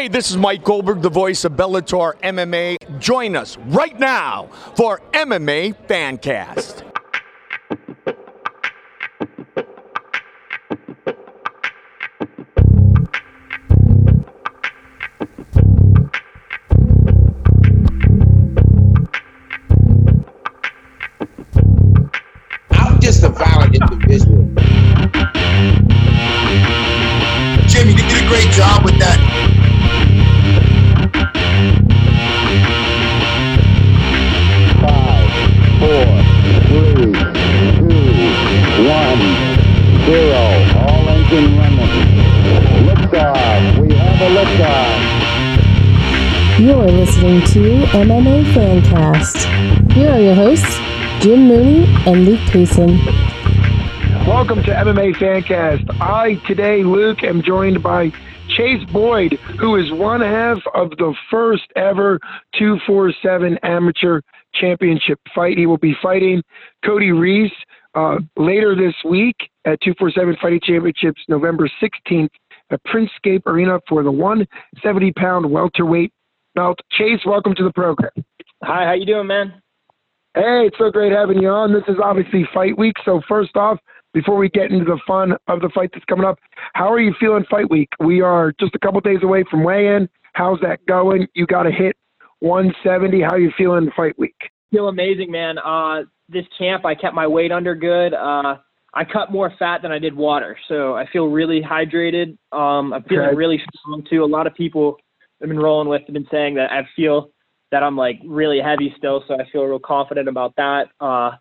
Hey, this is Mike Goldberg, the voice of Bellator MMA. Join us right now for MMA Fancast. And Luke Payson. Welcome to MMA Fancast. I, today, Luke, am joined by Chase Boyd, who is one half of the first ever 247 amateur championship fight. He will be fighting Cody Reese uh, later this week at 247 Fighting Championships, November 16th at Printscape Arena for the 170 pound welterweight belt. Chase, welcome to the program. Hi, how you doing, man? Hey, it's so great having you on. This is obviously fight week. So first off, before we get into the fun of the fight that's coming up, how are you feeling fight week? We are just a couple days away from weigh-in. How's that going? You got to hit 170. How are you feeling fight week? Feel amazing, man. Uh, this camp, I kept my weight under good. Uh, I cut more fat than I did water, so I feel really hydrated. Um, I'm feeling Okay. really strong too. A lot of people I've been rolling with have been saying that I feel that I'm like really heavy still, so I feel real confident about that. Uh,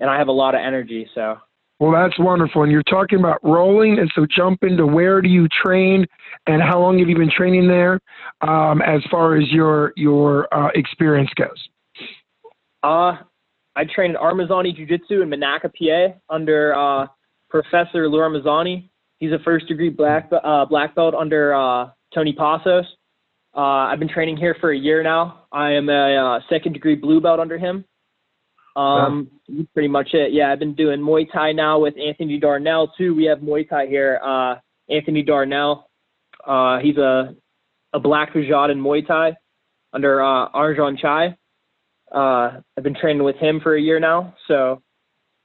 and I have a lot of energy, so. Well, that's wonderful. And you're talking about rolling, and so jump into where do you train, and how long have you been training there, um, as far as your your uh, experience goes. Uh, I trained Armazani Jiu Jitsu in Monaca, PA, under uh, Professor Lou Armazani. He's a first degree black uh, black belt under uh, Tony Passos. Uh, I've been training here for a year now. I am a uh, second degree blue belt under him. Um, pretty much it. Yeah, I've been doing Muay Thai now with Anthony Darnell too. We have Muay Thai here. Uh, Anthony Darnell, uh, he's a a black Rajat in Muay Thai under uh, Arjan Chai. Uh, I've been training with him for a year now, so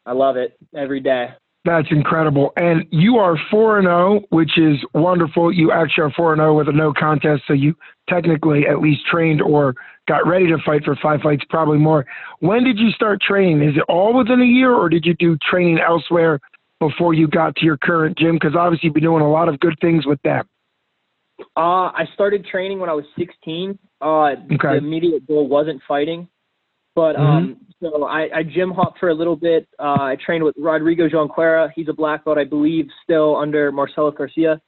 I love it every day. That's incredible. And you are 4 and 0, which is wonderful. You actually are 4 and 0 with a no contest, so you technically at least trained or got ready to fight for five fights, probably more. When did you start training? Is it all within a year, or did you do training elsewhere before you got to your current gym? Because obviously you've been doing a lot of good things with them. Uh, I started training when I was 16. Uh, The immediate goal wasn't fighting, but um, so I, I gym hopped for a little bit. Uh, I trained with Rodrigo Jonquera. He's a black belt, I believe, still under Marcelo Garcia.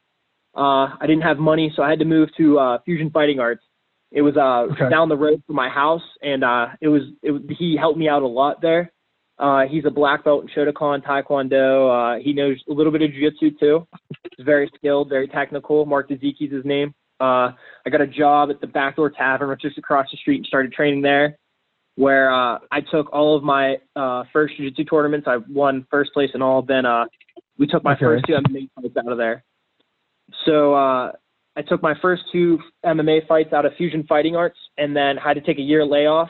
Uh, I didn't have money, so I had to move to uh, Fusion Fighting Arts. It was uh, Okay. down the road from my house, and uh, it was it he helped me out a lot there. Uh, he's a black belt in Shotokan Taekwondo. Uh, he knows a little bit of jiu-jitsu too. He's very skilled, very technical. Mark Daziki's his name. Uh, I got a job at the Backdoor Tavern, which is across the street, and started training there. Where uh, I took all of my uh, first jiu-jitsu tournaments. I won first place in all. Then uh, we took my Okay. first two MMA fights out of there. So uh, I took my first two MMA fights out of Fusion Fighting Arts, and then had to take a year layoff,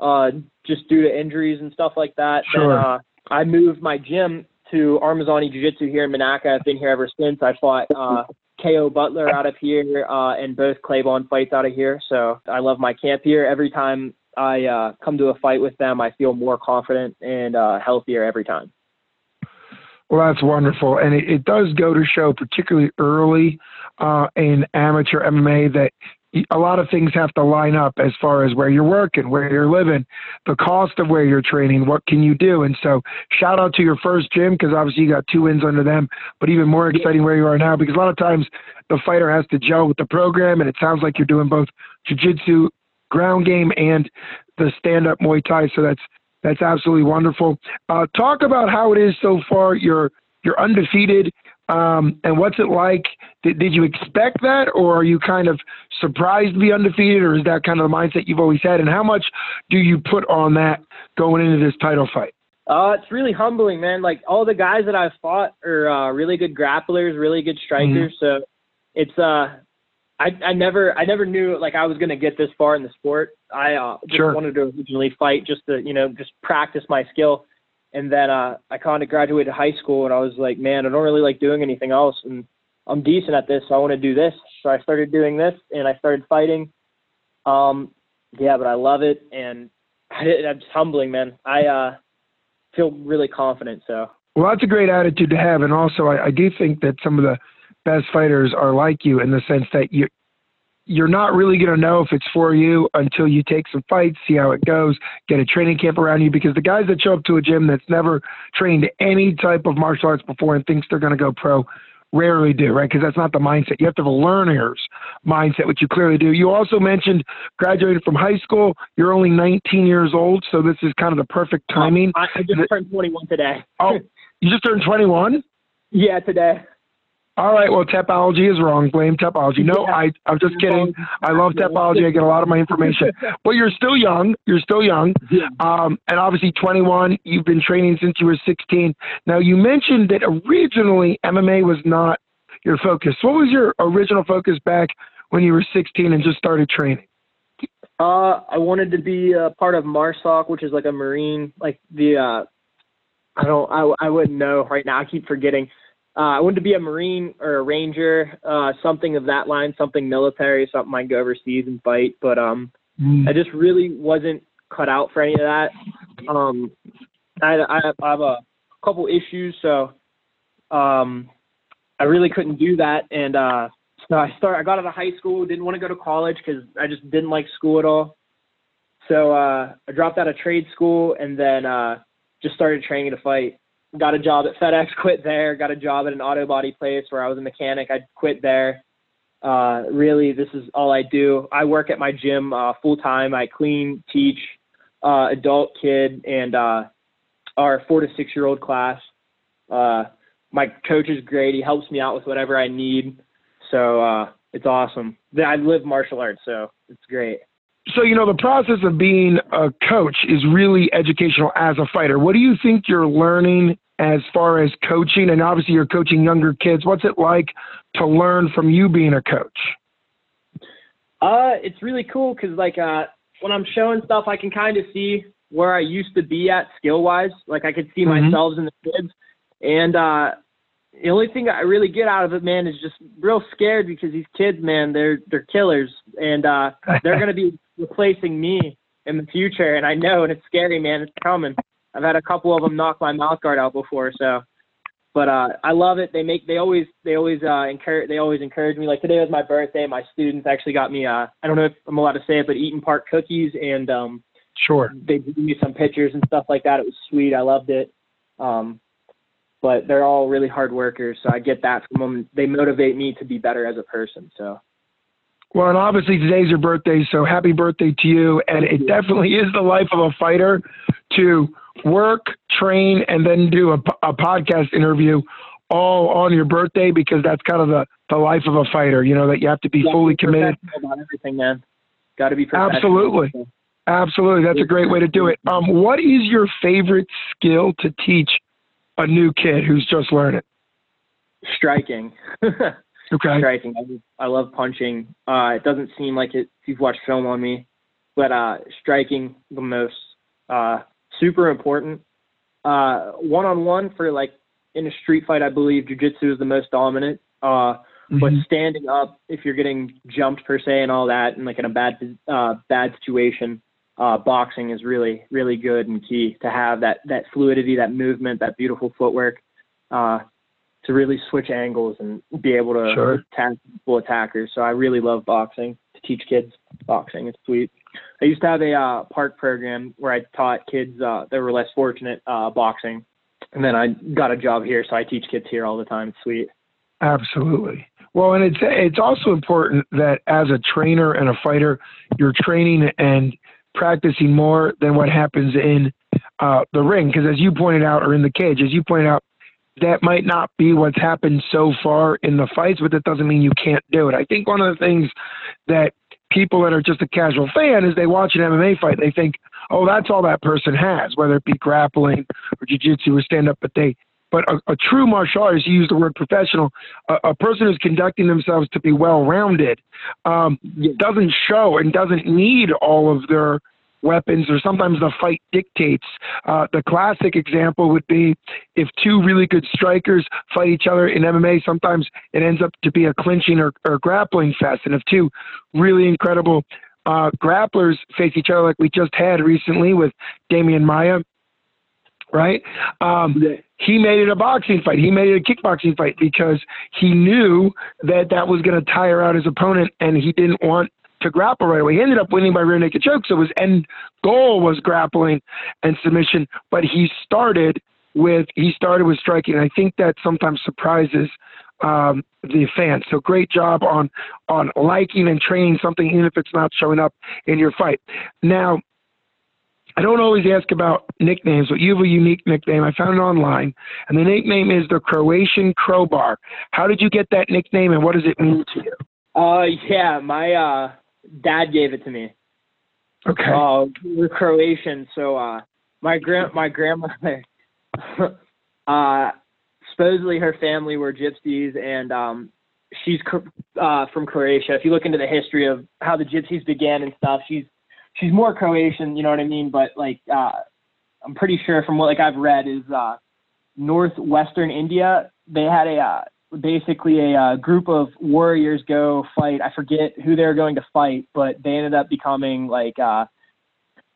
uh, just due to injuries and stuff like that. Sure. Then uh, I moved my gym to Armazani Jiu Jitsu here in Monaca. I've been here ever since. I fought uh, KO Butler out of here, uh, and both Claybon fights out of here. So I love my camp here. Every time I uh, come to a fight with them, I feel more confident and uh, healthier every time. Well, that's wonderful, and it, it does go to show, particularly early uh, in amateur MMA, that a lot of things have to line up as far as where you're working, where you're living, the cost of where you're training, what can you do, and so shout out to your first gym because obviously you got two wins under them, but even more exciting where you are now because a lot of times the fighter has to gel with the program, and it sounds like you're doing both jiu-jitsu, ground game, and the stand-up Muay Thai, so that's that's absolutely wonderful. Uh, talk about how it is so far. You're you're undefeated, um, and what's it like? Did, did you expect that, or are you kind of surprised to be undefeated, or is that kind of the mindset you've always had? And how much do you put on that going into this title fight? Uh, it's really humbling, man. Like all the guys that I've fought are uh, really good grapplers, really good strikers. So it's uh, I I never I never knew like I was gonna get this far in the sport. I uh, just Sure. wanted to originally fight just to you know just practice my skill, and then uh, I kind of graduated high school and I was like, man, I don't really like doing anything else, and I'm decent at this, so I want to do this. So I started doing this, and I started fighting. Um, yeah, but I love it, and I, it's humbling, man. I uh, feel really confident. So Well, that's a great attitude to have, and also I, I do think that some of the best fighters are like you in the sense that you you're not really going to know if it's for you until you take some fights, see how it goes, get a training camp around you. Because the guys that show up to a gym that's never trained any type of martial arts before and thinks they're going to go pro rarely do, right? Because that's not the mindset. You have to have a learner's mindset, which you clearly do. You also mentioned graduated from high school. You're only 19 years old, so this is kind of the perfect timing. I, I just turned 21 today. Oh, you just turned 21. Yeah, today. All right. Well, Tapology is wrong. Blame Tapology. No, Yeah. I, I'm just kidding. I love Tapology. I get a lot of my information. But you're still young. You're still young. Um, and obviously 21. You've been training since you were 16. Now, you mentioned that originally MMA was not your focus. What was your original focus back when you were 16 and just started training? Uh, I wanted to be a part of MARSOC, which is like a Marine, like the, uh, I don't, I, I wouldn't know right now. I keep forgetting. Uh, I wanted to be a Marine or a Ranger, uh, something of that line, something military, something I'd go overseas and fight. But, um, I just really wasn't cut out for any of that. Um, I, I, have, I have a couple issues, so, um, I really couldn't do that. And, uh, so I start. I got out of high school. Didn't want to go to college because I just didn't like school at all. So uh, I dropped out of trade school and then uh, just started training to fight. Got a job at FedEx. Quit there. Got a job at an auto body place where I was a mechanic. I quit there. Uh, really, this is all I do. I work at my gym uh, full time. I clean, teach, uh, adult, kid, and uh, our four to six year old class. Uh, my coach is great. He helps me out with whatever I need. So uh, it's awesome. I live martial arts, so it's great. So, you know, the process of being a coach is really educational as a fighter. What do you think you're learning as far as coaching? And obviously, you're coaching younger kids. What's it like to learn from you being a coach? Uh, it's really cool because like uh, when I'm showing stuff, I can kind of see where I used to be at skill wise. Like I could see Mhm. myself in the kids, and uh, the only thing I really get out of it, man, is just real scared because these kids, man, they're they're killers, and uh, they're gonna be replacing me in the future, and I know, and it's scary, man. It's coming. I've had a couple of them knock my mouth guard out before, so. But uh, I love it. They make they always they always uh, encourage they always encourage me. Like today was my birthday. My students actually got me uh, I don't know if I'm allowed to say it, but Eat'n Park cookies, and um, Sure. they gave me some pictures and stuff like that. It was sweet. I loved it. Um, but they're all really hard workers, so I get that from them. They motivate me to be better as a person. So Well, and obviously today's your birthday, so happy birthday to you. And it definitely is the life of a fighter to work, train, and then do a, a podcast interview all on your birthday because that's kind of the, the life of a fighter, you know, that you have to be Yeah, fully be committed. about everything, man. Got to be. Absolutely. Absolutely. That's a great way to do it. Um, what is your favorite skill to teach a new kid who's just learning? Striking. Okay. striking. I, love- I love punching. Uh, it doesn't seem like it if you've watched film on me, but uh, striking the most. Uh, super important. Uh, one on one for like in a street fight, I believe jujitsu is the most dominant. Uh, but Mhm. standing up if you're getting jumped per se and all that, and like in a bad uh, bad situation, uh, boxing is really really good and key to have that that fluidity, that movement, that beautiful footwork. Uh, to really switch angles and be able to Sure. attack full attackers. So I really love boxing to teach kids boxing. It's sweet. I used to have a uh, park program where I taught kids uh, that were less fortunate uh, boxing, and then I got a job here, so I teach kids here all the time. It's sweet. Absolutely. Well, and it's it's also important that as a trainer and a fighter, you're training and practicing more than what happens in uh, the ring. Because as you pointed out, or in the cage, as you pointed out, that might not be what's happened so far in the fights, but that doesn't mean you can't do it. I think one of the things that people that are just a casual fan is they watch an MMA fight, they think, oh, that's all that person has, whether it be grappling or jiu-jitsu or stand-up, but they but a, a true martial artist, you use the word professional, a, a person who's conducting themselves to be well rounded, um, doesn't show and doesn't need all of their weapons, or sometimes the fight dictates. Uh, the classic example would be if two really good strikers fight each other in MMA, sometimes it ends up to be a clinching or, or grappling fest. And if two really incredible uh, grapplers face each other, like we just had recently with Demian Maia, right? Um, he made it a boxing fight. He made it a kickboxing fight because he knew that that was going to tire out his opponent, and he didn't want to grapple right away. He ended up winning by rear naked choke, so his end goal was grappling and submission. But he started with he started with striking. I think that sometimes surprises um, the fans. So great job on on liking and training something, even if it's not showing up in your fight. Now, I don't always ask about nicknames, but you have a unique nickname. I found it online, and the nickname is the Croatian Crowbar. How did you get that nickname, and what does it mean to you? Uh, yeah, my uh dad gave it to me. Okay. Uh, we're Croatian, so uh, my grand my grandmother, uh, supposedly her family were gypsies, and um, she's uh, from Croatia. If you look into the history of how the gypsies began and stuff, she's she's more Croatian, you know what I mean? But like, uh, I'm pretty sure from what like I've read is uh, northwestern India. They had a uh, basically a uh, group of warriors go fight. I forget who they're going to fight, but they ended up becoming like uh,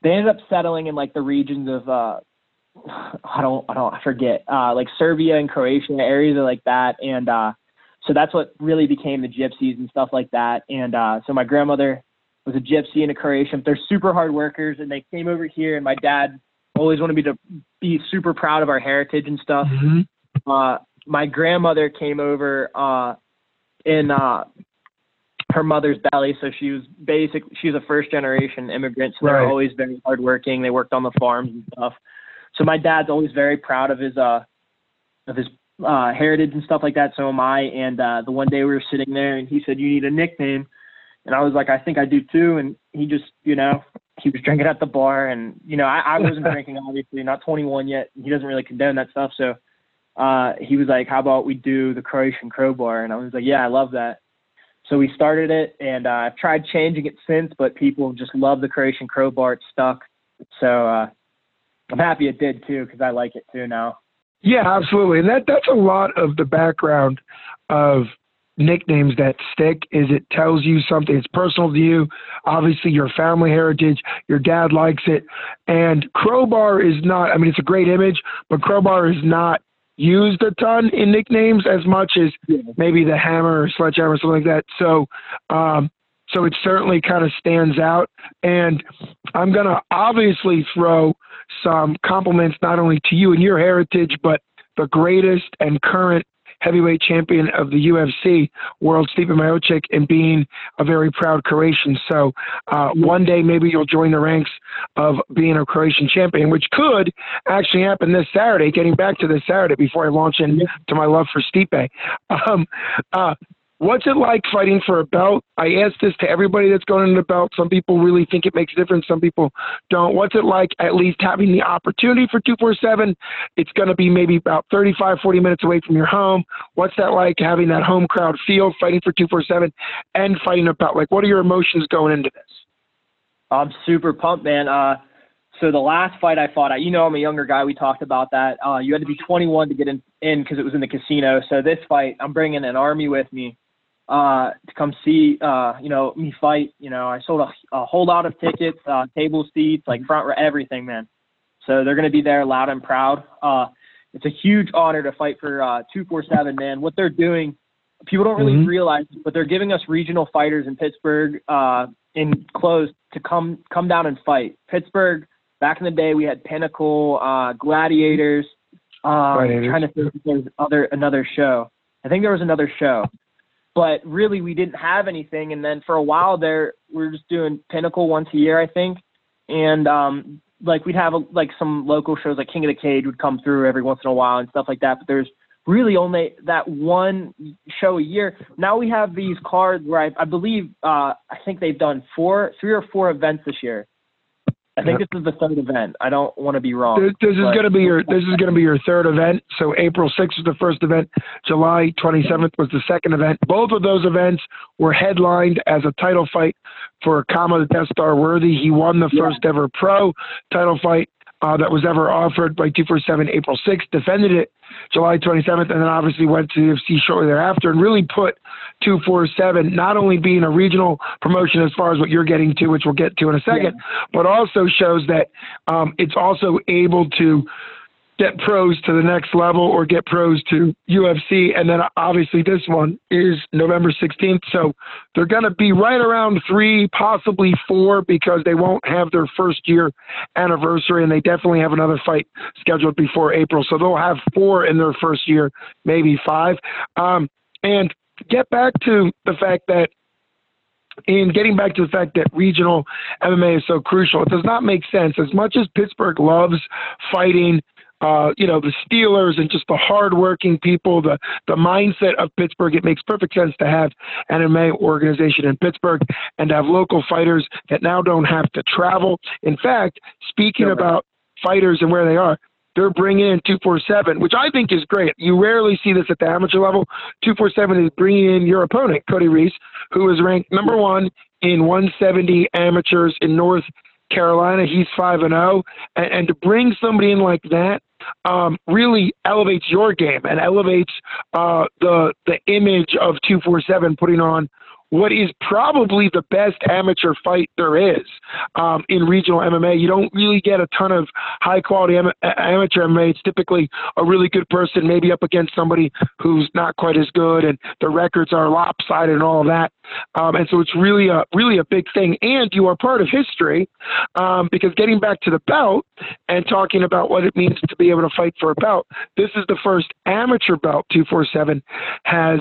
they ended up settling in like the regions of uh, I don't I don't I forget uh, like Serbia and Croatia areas like that, and uh, so that's what really became the gypsies and stuff like that. And uh, so my grandmother was a gypsy and a Croatian. They're super hard workers, and they came over here. And my dad always wanted me to be super proud of our heritage and stuff. Mm-hmm. Uh, my grandmother came over uh, in uh, her mother's belly, so she was basically she was a first generation immigrant. So Right. they're always very hardworking. They worked on the farms and stuff. So my dad's always very proud of his uh of his uh heritage and stuff like that. So am I. And uh the one day we were sitting there and he said, You need a nickname and I was like, I think I do too and he just, you know, he was drinking at the bar and you know, I, I wasn't drinking obviously, not twenty one yet. He doesn't really condone that stuff. So uh he was like, How about we do the Croatian crowbar? And I was like, Yeah, I love that. So we started it and uh, I've tried changing it since, but people just love the Croatian crowbar. It's stuck. So uh I'm happy it did too because I like it too now. Yeah, absolutely. And that that's a lot of the background of nicknames that stick is it tells you something it's personal to you obviously your family heritage your dad likes it and crowbar is not i mean it's a great image but crowbar is not used a ton in nicknames as much as maybe the hammer or sledgehammer or something like that. So um so it certainly kind of stands out. And i'm going to obviously throw some compliments not only to you and your heritage but the greatest and current heavyweight champion of the UFC, World Stipe Miocic, and being a very proud Croatian. So uh, one day maybe you'll join the ranks of being a Croatian champion, which could actually happen this Saturday. Getting back to this Saturday before I launch into my love for Stipe. Um, uh, What's it like fighting for a belt? I ask this to everybody that's going into the belt. Some people really think it makes a difference. Some people don't. What's it like at least having the opportunity for 247? It's going to be maybe about 35, 40 minutes away from your home. What's that like having that home crowd feel, fighting for 247 and fighting a belt? Like, what are your emotions going into this? I'm super pumped, man. Uh, so the last fight I fought, I, you know, I'm a younger guy. We talked about that. Uh, you had to be 21 to get in in because it was in the casino. So this fight, I'm bringing an army with me uh, to come see, uh, you know, me fight. You know, I sold a, a whole lot of tickets, uh, table seats, like front row, everything, man. So they're going to be there loud and proud. Uh, it's a huge honor to fight for uh, 247, man. What they're doing, people don't really Mhm. realize, but they're giving us regional fighters in Pittsburgh uh, in close to come come down and fight. Pittsburgh, back in the day, we had Pinnacle, uh, Gladiators. Um, Gladiators. Trying to think if there's other another show. I think there was another show, but really we didn't have anything. And then for a while there, we were just doing Pinnacle once a year, I think, and um, like we'd have a, like some local shows like King of the Cage would come through every once in a while and stuff like that. But there's really only that one show a year. Now we have these cards where I, I believe uh, I think they've done four, three or four events this year. I think this is the third event. I don't want to be wrong. This, this is going to be your this is going to be your third event. So April 6th was the first event. July 27th was the second event. Both of those events were headlined as a title fight for Kama the Death Star Worthy. He won the first ever pro title fight uh, that was ever offered by 247 April 6th, defended it July 27th, and then obviously went to the UFC shortly thereafter and really put 247 not only being a regional promotion as far as what you're getting to, which we'll get to in a second, but also shows that um, it's also able to get pros to the next level or get pros to UFC. And then obviously this one is November 16th. So they're going to be right around three, possibly four, because they won't have their first year anniversary. And they definitely have another fight scheduled before April. So they'll have four in their first year, maybe five. Um, and get back to the fact that in getting back to the fact that regional MMA is so crucial, it does not make sense. As much as Pittsburgh loves fighting, uh, you know, the Steelers and just the hardworking people, the the mindset of Pittsburgh, it makes perfect sense to have an MMA organization in Pittsburgh and to have local fighters that now don't have to travel. In fact, speaking about fighters and where they are, they're bringing in 247, which I think is great. You rarely see this at the amateur level. 247 is bringing in your opponent, Cody Reese, who is ranked number one in 170 amateurs in North Carolina. He's 5 and 0. And, and to bring somebody in like that um, really elevates your game and elevates uh, the, the image of 247 putting on what is probably the best amateur fight there is um, in regional MMA. You don't really get a ton of high quality am- amateur MMA. It's typically a really good person, maybe up against somebody who's not quite as good, and the records are lopsided and all of that. Um, and so it's really a really a big thing. And you are part of history um, because getting back to the belt and talking about what it means to be able to fight for a belt. This is the first amateur belt 247 has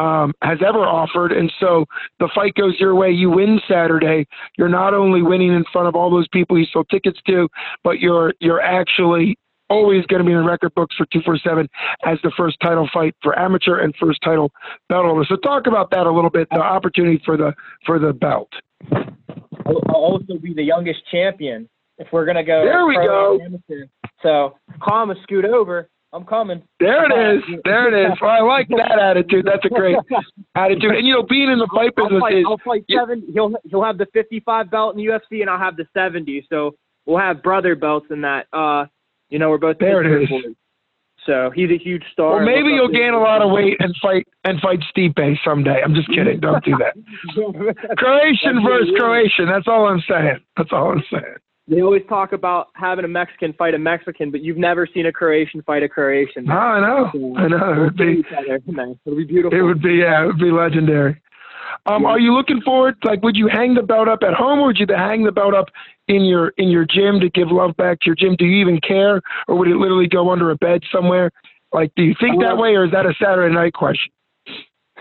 um, has ever offered. And so the fight goes your way. You win Saturday. You're not only winning in front of all those people you sold tickets to, but you're you're actually always going to be in the record books for 247 as the first title fight for amateur and first title belt holder. So talk about that a little bit, the opportunity for the for the belt. I'll also be the youngest champion if we're gonna go. There we go. amateur. So Kama scoot over. I'm coming. There it is. There it is. Well, I like that attitude. That's a great attitude. And you know, being in the fight I'll business fight, is I'll fight yeah. seven. He'll he'll have the 55 belt in the UFC, and I'll have the 70. So we'll have brother belts in that. Uh, you know, we're both There it Pittsburgh is. boys. So he's a huge star. Well, maybe you'll gain a lot of weight and fight and fight Stipe someday. I'm just kidding. Don't do that. Croatian versus Croatian. That's all I'm saying. That's all I'm saying. They always talk about having a Mexican fight a Mexican, but you've never seen a Croatian fight a Croatian. No, I know. I know. It would be. each other, man. It'll be beautiful. It would be. Yeah. It would be legendary. Um, are you looking forward? Like, would you hang the belt up at home, or would you hang the belt up in your in your gym to give love back to your gym? Do you even care, or would it literally go under a bed somewhere? Like, do you think that way, or is that a Saturday night question?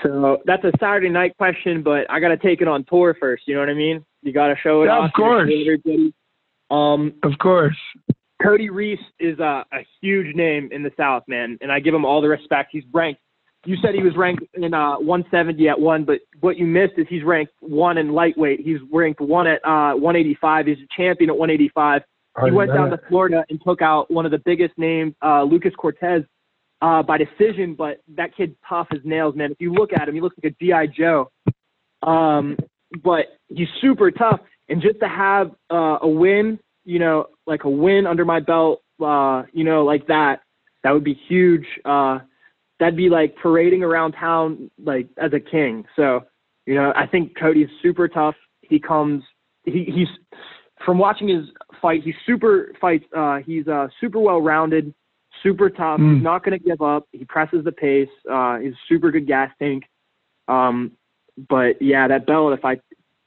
So that's a Saturday night question, but I got to take it on tour first. You know what I mean? You got to show it Yeah, off. of course. everybody. Um, Of course. Cody Reese is a, a huge name in the South, man, and I give him all the respect. He's ranked. You said he was ranked in uh, 170 at one, but what you missed is he's ranked one in lightweight. He's ranked one at uh, 185. He's a champion at 185. He went down to Florida and took out one of the biggest names, uh, Lucas Cortez, uh, by decision. But that kid's tough as nails, man. If you look at him, he looks like a GI Joe. Um, but he's super tough, and just to have uh, a win, you know, like a win under my belt, uh, you know, like that, that would be huge. Uh, that'd be like parading around town like as a king. So, you know, I think Cody's super tough. He comes, he, he's from watching his fight, he's super fights. Uh, he's uh, super well rounded, super tough. Mm. He's not going to give up. He presses the pace. Uh, he's super good gas tank. Um, but yeah, that belt. If I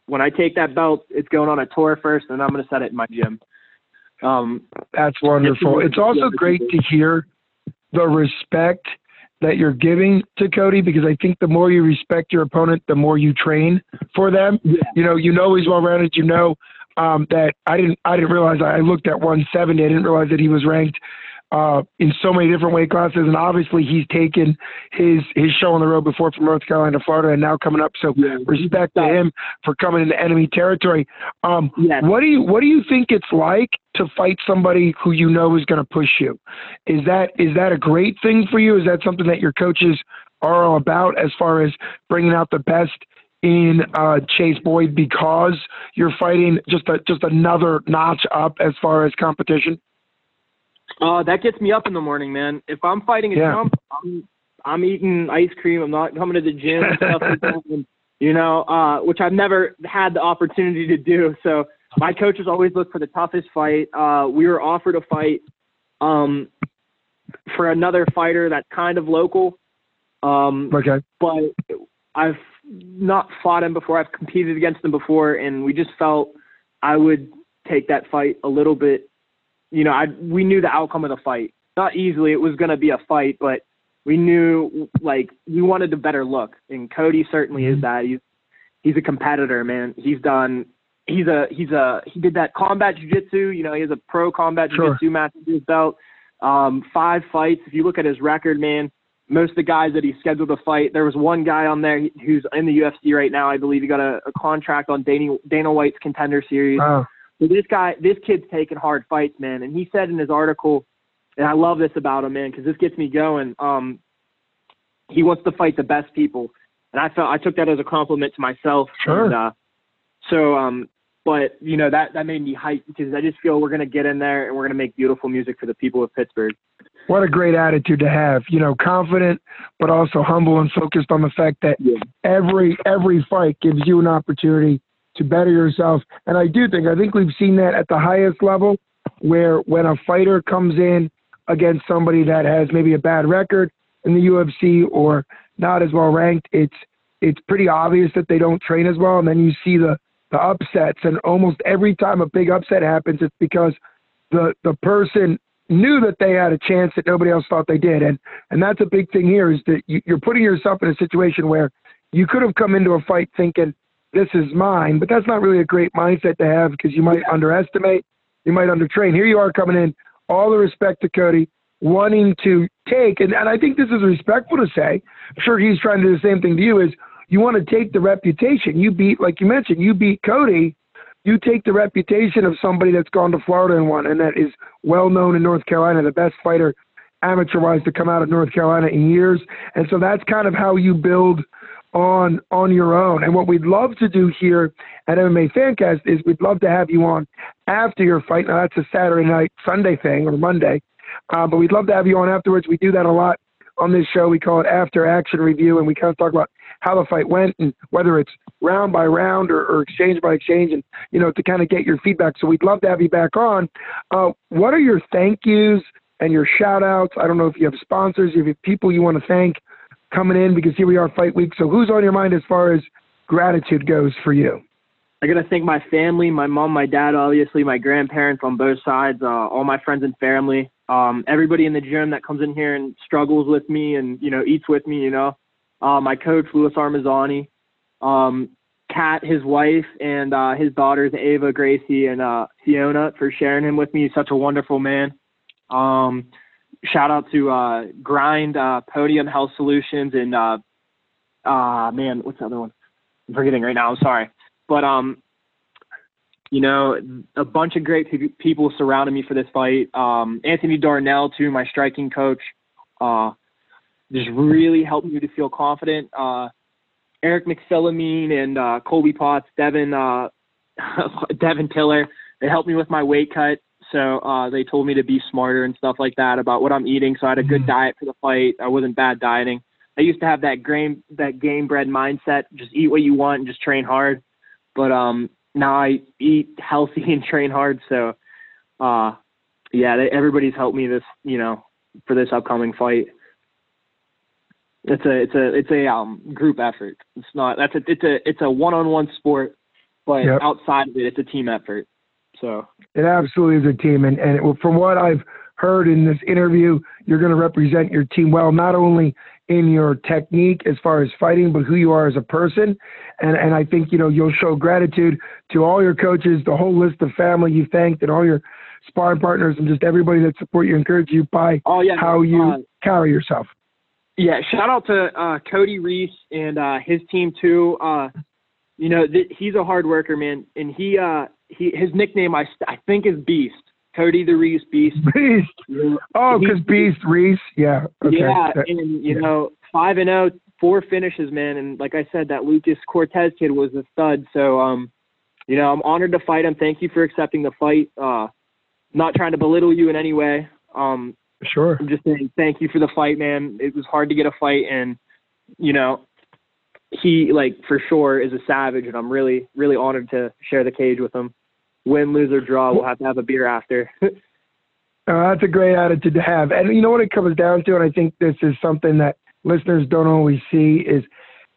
when I take that belt, it's going on a tour first, and I'm going to set it in my gym. Um, That's wonderful. It's also great to hear the respect that you're giving to Cody because I think the more you respect your opponent, the more you train for them. You know, you know he's well rounded. You know um, that I didn't I didn't realize I looked at 170. I didn't realize that he was ranked uh, in so many different weight classes, and obviously he's taken his his show on the road before from North Carolina to Florida, and now coming up. So Yeah. respect to him for coming into enemy territory. Um, Yes. what do you what do you think it's like to fight somebody who you know is going to push you? Is that is that a great thing for you? Is that something that your coaches are all about as far as bringing out the best in uh, Chase Boyd because you're fighting just a, just another notch up as far as competition? Uh, that gets me up in the morning, man. If I'm fighting a Yeah. jump, I'm I'm eating ice cream. I'm not coming to the gym and stuff like that. You know, uh, which I've never had the opportunity to do. So my coaches always look for the toughest fight. Uh, we were offered a fight um, for another fighter that's kind of local, um, Okay. but I've not fought him before. I've competed against him before, and we just felt I would take that fight a little bit. You know, I we knew the outcome of the fight. Not easily, it was going to be a fight, but we knew like we wanted a better look, and Cody certainly is that. He's he's a competitor, man. He's done. He's a he's a he did that combat jujitsu. You know, he has a pro combat Sure. jujitsu match under his belt. Um, five fights. If you look at his record, man, most of the guys that he scheduled to fight, there was one guy on there who's in the UFC right now. I believe he got a, a contract on Dana, Dana White's Contender Series. Wow. So this guy, this kid's taking hard fights, man. And he said in his article, and I love this about him, man, because this gets me going. Um, he wants to fight the best people, and I felt I took that as a compliment to myself. Sure. And, uh, so, um, but you know that that made me hype because I just feel we're gonna get in there and we're gonna make beautiful music for the people of Pittsburgh. What a great attitude to have. You know, confident, but also humble and focused on the fact that Yeah. every every fight gives you an opportunity to better yourself. And I do think I think we've seen that at the highest level, where when a fighter comes in against somebody that has maybe a bad record in the UFC or not as well ranked, it's it's pretty obvious that they don't train as well. And then you see the the upsets, and almost every time a big upset happens, it's because the the person knew that they had a chance that nobody else thought they did, and and that's a big thing here is that you, you're putting yourself in a situation where you could have come into a fight thinking this is mine, but that's not really a great mindset to have because you might underestimate, you might undertrain. Here you are coming in, all the respect to Cody, wanting to take, and, and I think this is respectful to say. I'm sure he's trying to do the same thing to you. Is you want to take the reputation you beat, like you mentioned, you beat Cody you take the reputation of somebody that's gone to Florida and won, and that is well known in North Carolina, the best fighter amateur wise to come out of North Carolina in years. And so that's kind of how you build on on your own. And what we'd love to do here at MMA Fancast is we'd love to have you on after your fight. Now that's a Saturday night, Sunday thing or Monday, uh, but we'd love to have you on afterwards. We do that a lot on this show. We call it After Action Review, and we kind of talk about how the fight went and whether it's round by round or, or exchange by exchange, and you know to kind of get your feedback. So we'd love to have you back on. Uh, what are your thank yous and your shout outs? I don't know if you have sponsors, if you have people you want to thank coming in because here we are fight week. So who's on your mind as far as gratitude goes for you? I gotta thank my family, my mom, my dad, obviously, my grandparents on both sides, uh, all my friends and family, um, everybody in the gym that comes in here and struggles with me and you know eats with me. You know, uh, my coach Louis Armazzani, um, Kat, his wife, and uh, his daughters Ava, Gracie, and uh, Fiona for sharing him with me. He's such a wonderful man. Um, shout out to uh, Grind uh, Podium Health Solutions and uh, uh, man, what's the other one? I'm forgetting right now. I'm sorry but um you know a bunch of great pe- people surrounded me for this fight um anthony darnell too my striking coach uh just really helped me to feel confident uh eric mcphillamine and uh colby potts devin uh devin tiller they helped me with my weight cut so uh they told me to be smarter and stuff like that about what i'm eating so i had a good diet for the fight i wasn't bad dieting i used to have that grain that game bred mindset just eat what you want and just train hard but um now I eat healthy and train hard. So uh yeah, they, everybody's helped me this you know for this upcoming fight. It's a it's a it's a um group effort. It's not that's a it's a it's a one on one sport, but Yep. outside of it, it's a team effort. So It absolutely is a team, and and it, from what I've heard in this interview, you're going to represent your team well, not only in your technique as far as fighting, but who you are as a person. And and I think you know you'll show gratitude to all your coaches, the whole list of family you thanked, and all your sparring partners, and just everybody that support you, encourage you by Oh yeah, how you uh, carry yourself. Yeah, shout out to uh, Cody Reese and uh, his team too. Uh, you know, th- he's a hard worker, man, and he uh, he his nickname I I think is Beast. Cody the Reese Beast. Beast. Oh, because Beast Reese. Yeah. Okay. Yeah, That- and you yeah. know, five and zero, four finishes, man. And like I said, that Lucas Cortez kid was a stud. So, um, you know, I'm honored to fight him. Thank you for accepting the fight. Uh, not trying to belittle you in any way. Um, Sure. I'm just saying thank you for the fight, man. It was hard to get a fight, and you know, he like for sure is a savage, and I'm really, really honored to share the cage with him. Win, lose or draw, we'll have to have a beer after. Uh, that's a great attitude to have. And you know what it comes down to, and I think this is something that listeners don't always see, is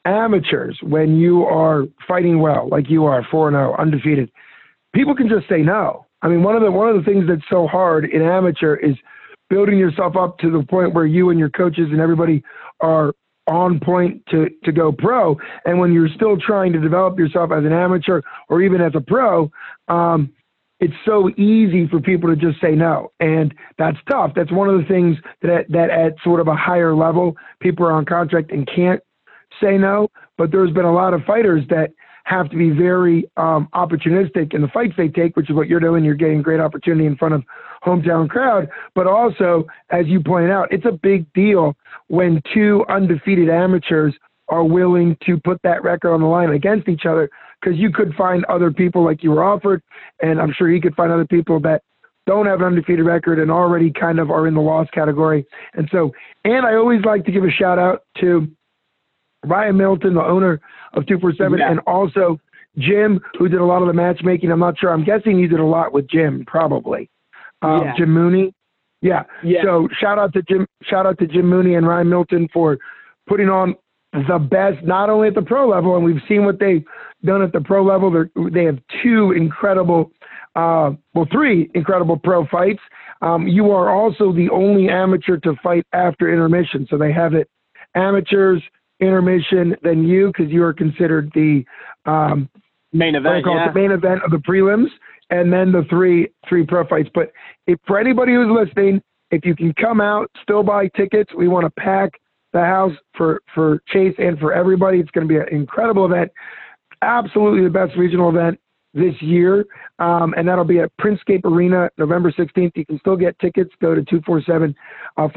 amateurs, when you are fighting well, like you are, 4 0, undefeated, people can just say no. I mean, one of the one of the things that's so hard in amateur is building yourself up to the point where you and your coaches and everybody are on point to, to go pro. And when you're still trying to develop yourself as an amateur or even as a pro, um, it's so easy for people to just say no, and that's tough. That's one of the things that that at sort of a higher level, people are on contract and can't say no. But there's been a lot of fighters that have to be very um, opportunistic in the fights they take, which is what you're doing. You're getting great opportunity in front of hometown crowd, but also, as you point out, it's a big deal when two undefeated amateurs are willing to put that record on the line against each other because you could find other people like you were offered, and I'm sure he could find other people that don't have an undefeated record and already kind of are in the loss category. And so, and I always like to give a shout out to Ryan Milton, the owner of 247, Yeah. and also Jim, who did a lot of the matchmaking. I'm not sure. I'm guessing you did a lot with Jim, probably. Um, Yeah. Jim Mooney. Yeah. Yeah. So shout out to Jim. Shout out to Jim Mooney and Ryan Milton for putting on the best, not only at the pro level, and we've seen what they've done at the pro level. They're, they have two incredible, uh, well, three incredible pro fights. Um, you are also the only amateur to fight after intermission. So they have it amateurs, intermission, then you, because you are considered the um, Main event, it, yeah. the main event of the prelims, and then the three three pro fights. But if for anybody who's listening, if you can come out, still buy tickets. We want to pack the house for for Chase and for everybody. It's going to be an incredible event, absolutely the best regional event this year, um, and that'll be at Printscape Arena, November 16th. You can still get tickets. Go to 247 uh.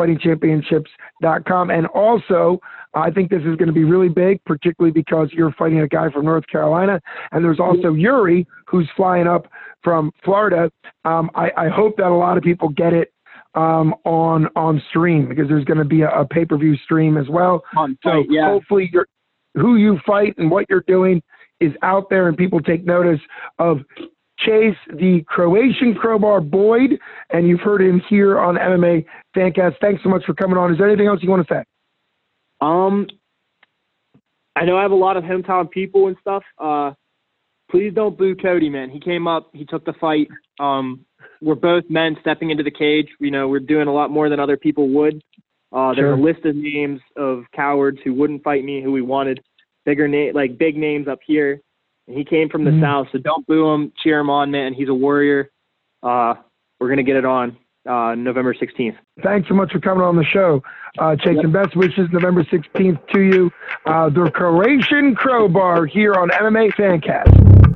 And also, I think this is going to be really big, particularly because you're fighting a guy from North Carolina, and there's also Yuri who's flying up from Florida. Um, I, I hope that a lot of people get it um, on on stream because there's going to be a, a pay per view stream as well. On So yeah. hopefully, who you fight and what you're doing is out there, and people take notice of Chase, the Croatian crowbar Boyd, and you've heard him here on MMA Fancast. Thanks so much for coming on. Is there anything else you want to say? Um, I know I have a lot of hometown people and stuff. Uh, please don't boo Cody, man. He came up, he took the fight. Um, we're both men stepping into the cage. You know, we're doing a lot more than other people would. Uh, there's Sure. a list of names of cowards who wouldn't fight me, who we wanted bigger name, like big names up here. And he came from the Mhm. south, so don't boo him. Cheer him on, man. He's a warrior. Uh, we're gonna get it on uh, November 16th. Thanks so much for coming on the show. Uh, Chase, and best wishes November 16th to you. Uh, the Croatian Crowbar here on MMA Fancast.